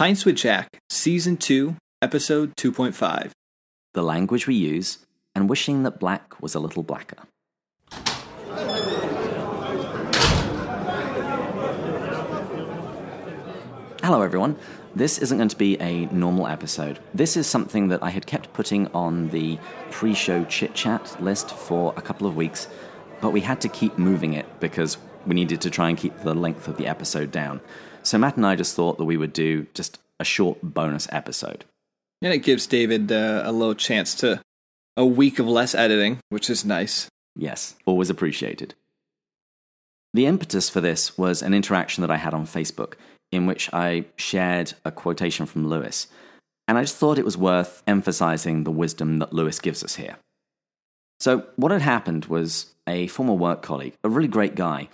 Pints with Jack, Season 2, Episode 2.5. The language we use, and wishing that black was a little blacker. Hello, everyone. This isn't going to be a normal episode. This is something that I had kept putting on the pre show chit chat list for a couple of weeks, but we had to keep moving it because we needed to try and keep the length of the episode down. So Matt and I just thought that we would do just a short bonus episode. And it gives David uh, a little chance to a week of less editing, which is nice. Yes, always appreciated. The impetus for this was an interaction that I had on Facebook in which I shared a quotation from Lewis, and I just thought it was worth emphasizing the wisdom that Lewis gives us here. So, what had happened was a former work colleague, a really great guy,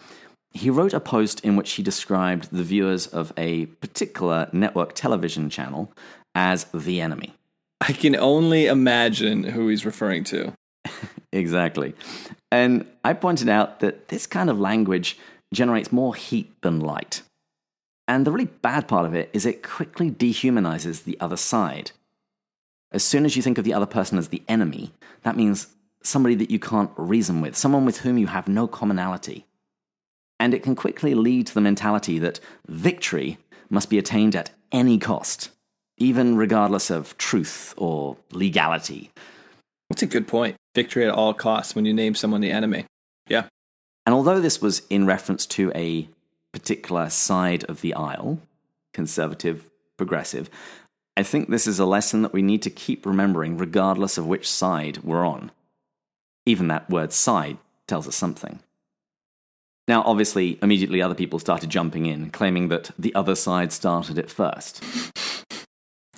he wrote a post in which he described the viewers of a particular network television channel as the enemy. I can only imagine who he's referring to. exactly. And I pointed out that this kind of language generates more heat than light. And the really bad part of it is it quickly dehumanizes the other side. As soon as you think of the other person as the enemy, that means somebody that you can't reason with, someone with whom you have no commonality. And it can quickly lead to the mentality that victory must be attained at any cost, even regardless of truth or legality. That's a good point. Victory at all costs when you name someone the enemy. Yeah. And although this was in reference to a particular side of the aisle, conservative, progressive, I think this is a lesson that we need to keep remembering regardless of which side we're on. Even that word side tells us something. Now, obviously, immediately other people started jumping in, claiming that the other side started it first.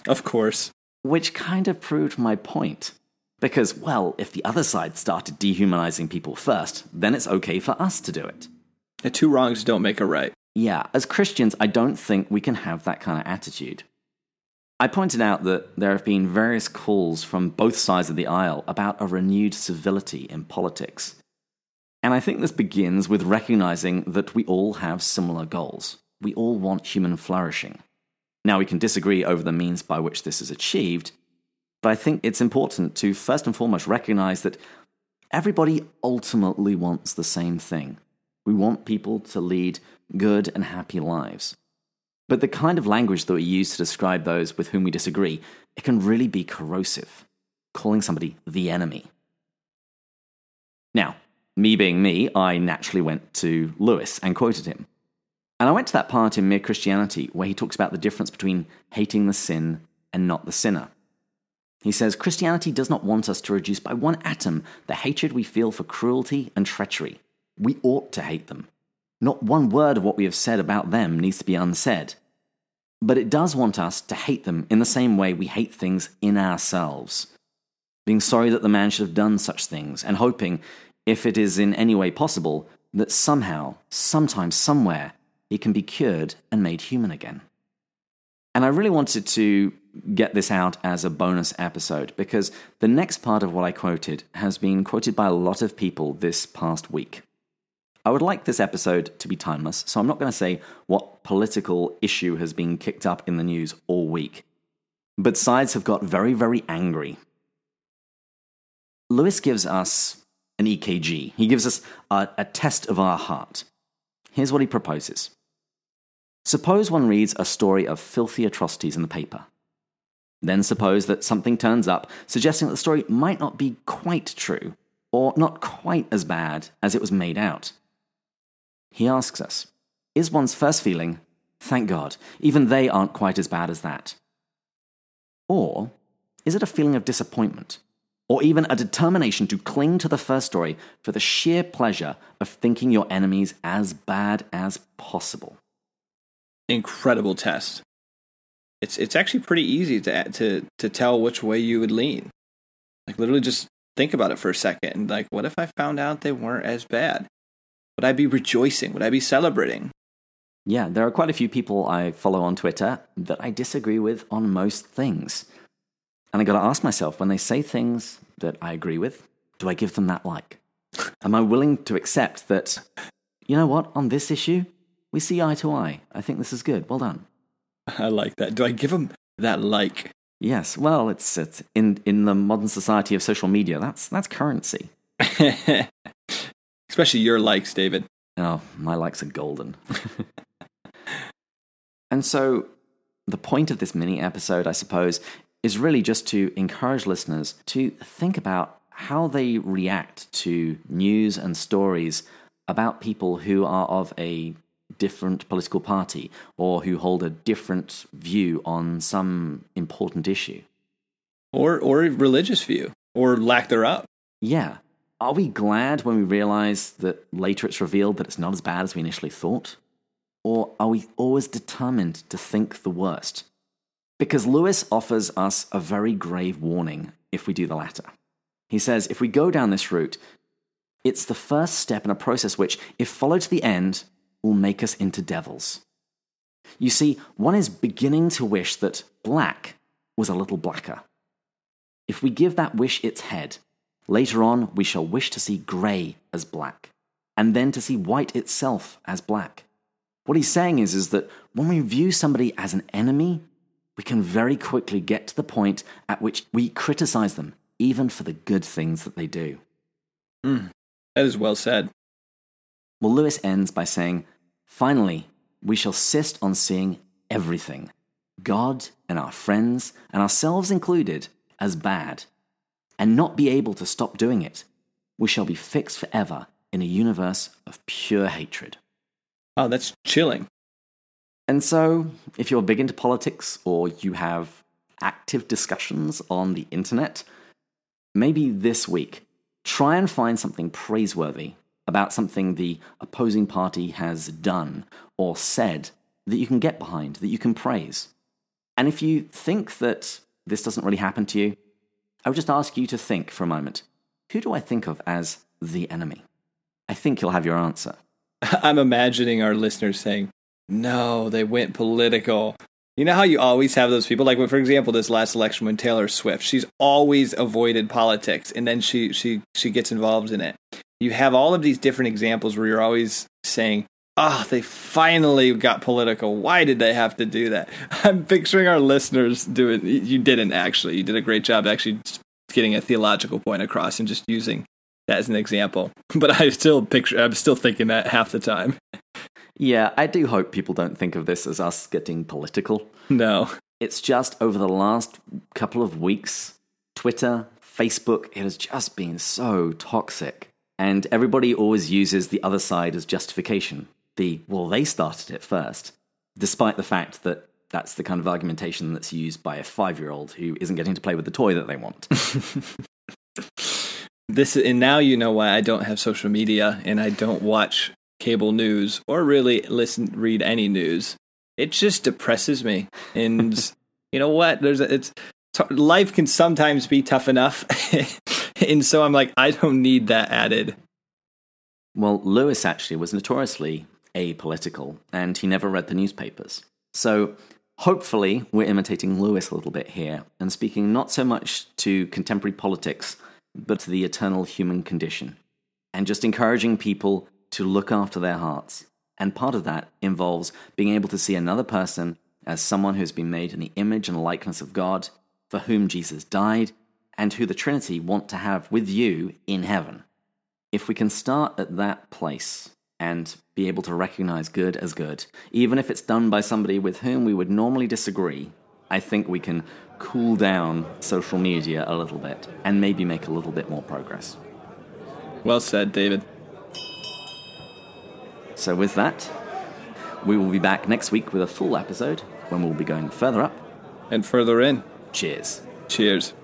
Of course. Which kind of proved my point. Because, well, if the other side started dehumanizing people first, then it's okay for us to do it. The two wrongs don't make a right. Yeah, as Christians, I don't think we can have that kind of attitude. I pointed out that there have been various calls from both sides of the aisle about a renewed civility in politics. And I think this begins with recognizing that we all have similar goals. We all want human flourishing. Now, we can disagree over the means by which this is achieved, but I think it's important to first and foremost recognize that everybody ultimately wants the same thing. We want people to lead good and happy lives. But the kind of language that we use to describe those with whom we disagree, it can really be corrosive, calling somebody the enemy. Now, me being me, I naturally went to Lewis and quoted him. And I went to that part in Mere Christianity where he talks about the difference between hating the sin and not the sinner. He says Christianity does not want us to reduce by one atom the hatred we feel for cruelty and treachery. We ought to hate them. Not one word of what we have said about them needs to be unsaid. But it does want us to hate them in the same way we hate things in ourselves. Being sorry that the man should have done such things, and hoping, if it is in any way possible, that somehow, sometime, somewhere, he can be cured and made human again. And I really wanted to get this out as a bonus episode because the next part of what I quoted has been quoted by a lot of people this past week. I would like this episode to be timeless, so I'm not going to say what political issue has been kicked up in the news all week. But sides have got very, very angry. Lewis gives us an EKG. He gives us a, a test of our heart. Here's what he proposes Suppose one reads a story of filthy atrocities in the paper. Then suppose that something turns up suggesting that the story might not be quite true, or not quite as bad as it was made out. He asks us Is one's first feeling, thank God, even they aren't quite as bad as that? Or is it a feeling of disappointment, or even a determination to cling to the first story for the sheer pleasure of thinking your enemies as bad as possible? Incredible test. It's it's actually pretty easy to to to tell which way you would lean. Like literally just think about it for a second and like what if I found out they weren't as bad? Would I be rejoicing? Would I be celebrating? Yeah, there are quite a few people I follow on Twitter that I disagree with on most things. And I got to ask myself when they say things that I agree with, do I give them that like? Am I willing to accept that, you know what, on this issue, we see eye to eye? I think this is good. Well done. I like that. Do I give them that like? Yes, well, it's, it's in in the modern society of social media. That's that's currency. Especially your likes, David. Oh, my likes are golden. and so, the point of this mini episode, I suppose, is really just to encourage listeners to think about how they react to news and stories about people who are of a different political party or who hold a different view on some important issue. Or or religious view. Or lack thereof. Yeah. Are we glad when we realize that later it's revealed that it's not as bad as we initially thought? Or are we always determined to think the worst? Because Lewis offers us a very grave warning if we do the latter. He says if we go down this route, it's the first step in a process which, if followed to the end, will make us into devils. You see, one is beginning to wish that black was a little blacker. If we give that wish its head, later on we shall wish to see grey as black, and then to see white itself as black. What he's saying is, is that when we view somebody as an enemy, we can very quickly get to the point at which we criticize them, even for the good things that they do. Mm, that is well said. Well, Lewis ends by saying, Finally, we shall insist on seeing everything, God and our friends, and ourselves included, as bad, and not be able to stop doing it. We shall be fixed forever in a universe of pure hatred. Oh, that's chilling. And so, if you're big into politics or you have active discussions on the internet, maybe this week, try and find something praiseworthy about something the opposing party has done or said that you can get behind, that you can praise. And if you think that this doesn't really happen to you, I would just ask you to think for a moment who do I think of as the enemy? I think you'll have your answer. I'm imagining our listeners saying, no, they went political. You know how you always have those people, like for example, this last election when Taylor Swift, she's always avoided politics, and then she she she gets involved in it you have all of these different examples where you're always saying, oh, they finally got political. Why did they have to do that? I'm picturing our listeners doing, you didn't actually. You did a great job actually getting a theological point across and just using that as an example. But I still picture, I'm still thinking that half the time. Yeah, I do hope people don't think of this as us getting political. No. It's just over the last couple of weeks, Twitter, Facebook, it has just been so toxic. And everybody always uses the other side as justification. The, well, they started it first, despite the fact that that's the kind of argumentation that's used by a five year old who isn't getting to play with the toy that they want. this and now you know why I don't have social media and I don't watch cable news or really listen read any news. It just depresses me. And you know what? There's a, it's life can sometimes be tough enough. and so I'm like, I don't need that added. Well, Lewis actually was notoriously apolitical and he never read the newspapers. So hopefully, we're imitating Lewis a little bit here and speaking not so much to contemporary politics, but to the eternal human condition and just encouraging people to look after their hearts. And part of that involves being able to see another person as someone who's been made in the image and likeness of God, for whom Jesus died, and who the Trinity want to have with you in heaven. If we can start at that place and be able to recognize good as good, even if it's done by somebody with whom we would normally disagree, I think we can cool down social media a little bit and maybe make a little bit more progress. Well said, David. So, with that, we will be back next week with a full episode when we'll be going further up and further in. Cheers. Cheers.